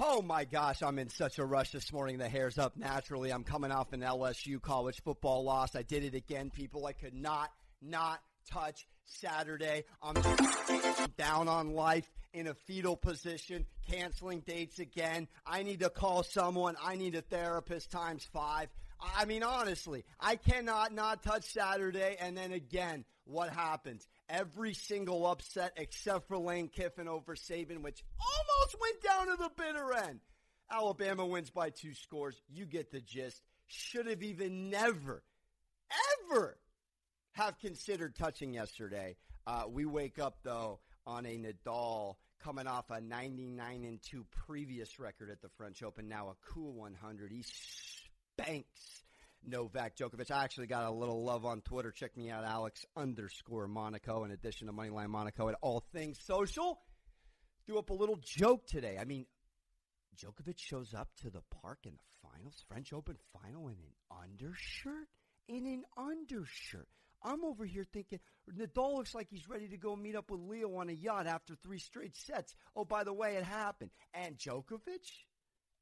Oh my gosh, I'm in such a rush this morning. The hair's up naturally. I'm coming off an LSU college football loss. I did it again, people. I could not, not touch Saturday. I'm down on life in a fetal position, canceling dates again. I need to call someone. I need a therapist times five. I mean, honestly, I cannot not touch Saturday. And then again, what happens? Every single upset except for Lane Kiffin over Saban, which almost went down to the bitter end. Alabama wins by two scores. You get the gist. Should have even never, ever have considered touching yesterday. Uh, we wake up though on a Nadal coming off a 99 and 2 previous record at the French Open, now a cool 100. He spanks Novak Djokovic. I actually got a little love on Twitter. Check me out, Alex underscore Monaco, in addition to Moneyline Monaco at All Things Social. Threw up a little joke today. I mean, Djokovic shows up to the park in the finals, French Open final, in an undershirt? In an undershirt. I'm over here thinking Nadal looks like he's ready to go meet up with Leo on a yacht after three straight sets. Oh, by the way, it happened. And Djokovic,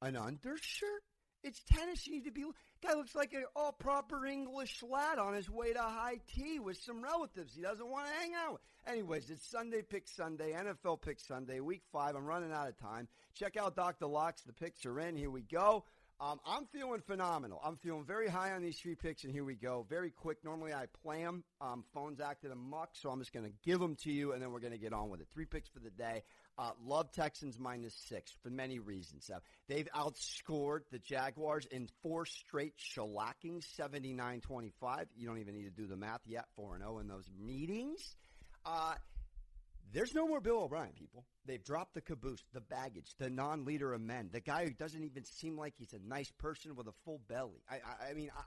an undershirt? It's need to be. Guy looks like an all proper English lad on his way to high tea with some relatives he doesn't want to hang out. Anyways, it's Sunday Pick Sunday, NFL Pick Sunday, Week Five. I'm running out of time. Check out Dr. Locks. The picks are in. Here we go. Um, I'm feeling phenomenal. I'm feeling very high on these three picks, and here we go. Very quick. Normally I play them. Um, phones acted a muck, so I'm just going to give them to you, and then we're going to get on with it. Three picks for the day. Uh, love Texans minus six for many reasons. Uh, they've outscored the Jaguars in four straight shellacking, 79-25. You don't even need to do the math yet. 4-0 in those meetings. Uh, there's no more Bill O'Brien, people. They've dropped the caboose, the baggage, the non-leader of men, the guy who doesn't even seem like he's a nice person with a full belly. I, I, I mean, I,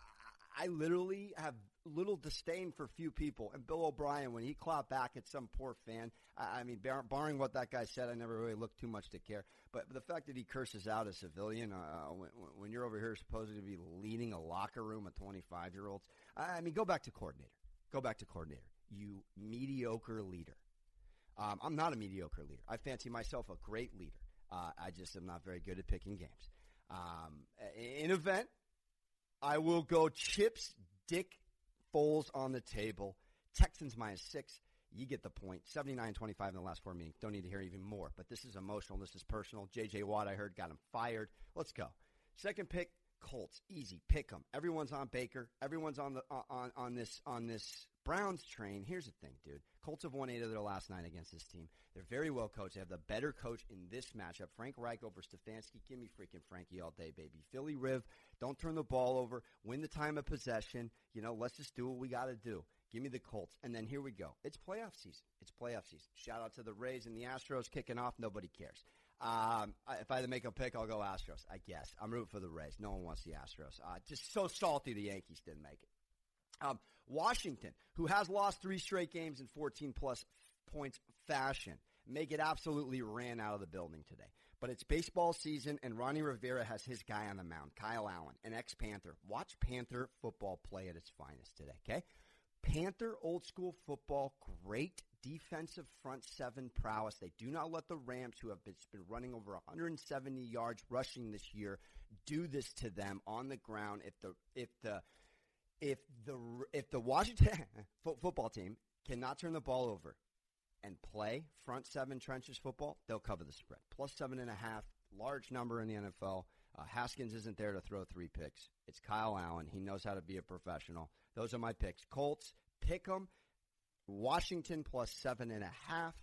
I literally have little disdain for few people. And Bill O'Brien, when he clapped back at some poor fan, I, I mean, bar, barring what that guy said, I never really looked too much to care. But the fact that he curses out a civilian uh, when, when you're over here supposed to be leading a locker room of 25 year olds, I mean, go back to coordinator. Go back to coordinator. You mediocre leader. Um, I'm not a mediocre leader. I fancy myself a great leader. Uh, I just am not very good at picking games. Um, in event, I will go chips, Dick Foles on the table. Texans minus six. You get the point. 79-25 in the last four meetings. Don't need to hear even more. But this is emotional. This is personal. J.J. Watt, I heard, got him fired. Let's go. Second pick, Colts. Easy. Pick them. Everyone's on Baker. Everyone's on the on on this on this Browns train. Here's the thing, dude. Colts have won eight of their last nine against this team. They're very well coached. They have the better coach in this matchup. Frank Reich over Stefanski. Give me freaking Frankie all day, baby. Philly Riv. Don't turn the ball over. Win the time of possession. You know, let's just do what we got to do. Give me the Colts. And then here we go. It's playoff season. It's playoff season. Shout out to the Rays and the Astros kicking off. Nobody cares. Um, if I had to make a pick, I'll go Astros. I guess I'm rooting for the Rays. No one wants the Astros. Uh, just so salty the Yankees didn't make it. Um, Washington, who has lost three straight games in 14 plus points fashion, may get absolutely ran out of the building today. But it's baseball season, and Ronnie Rivera has his guy on the mound, Kyle Allen, an ex Panther. Watch Panther football play at its finest today, okay? Panther old school football, great defensive front seven prowess. They do not let the Rams, who have been, running over 170 yards rushing this year, do this to them on the ground. If the if the if the if the Washington football team cannot turn the ball over and play front seven trenches football, they'll cover the spread. Plus seven and a half, large number in the NFL. Uh, Haskins isn't there to throw three picks. It's Kyle Allen. He knows how to be a professional. Those are my picks. Colts, pick them. Washington plus seven and a half.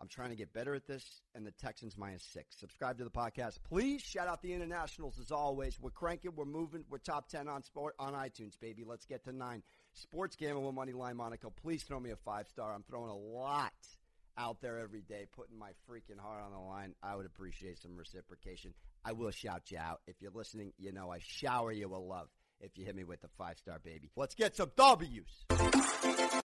I'm trying to get better at this, and the Texans minus six. Subscribe to the podcast, please. Shout out the internationals as always. We're cranking, we're moving, we're top ten on sport on iTunes, baby. Let's get to nine. Sports Gamble with Money Line Monaco. Please throw me a five star. I'm throwing a lot out there every day, putting my freaking heart on the line. I would appreciate some reciprocation. I will shout you out if you're listening. You know I shower you with love if you hit me with the five star baby. Let's get some W's.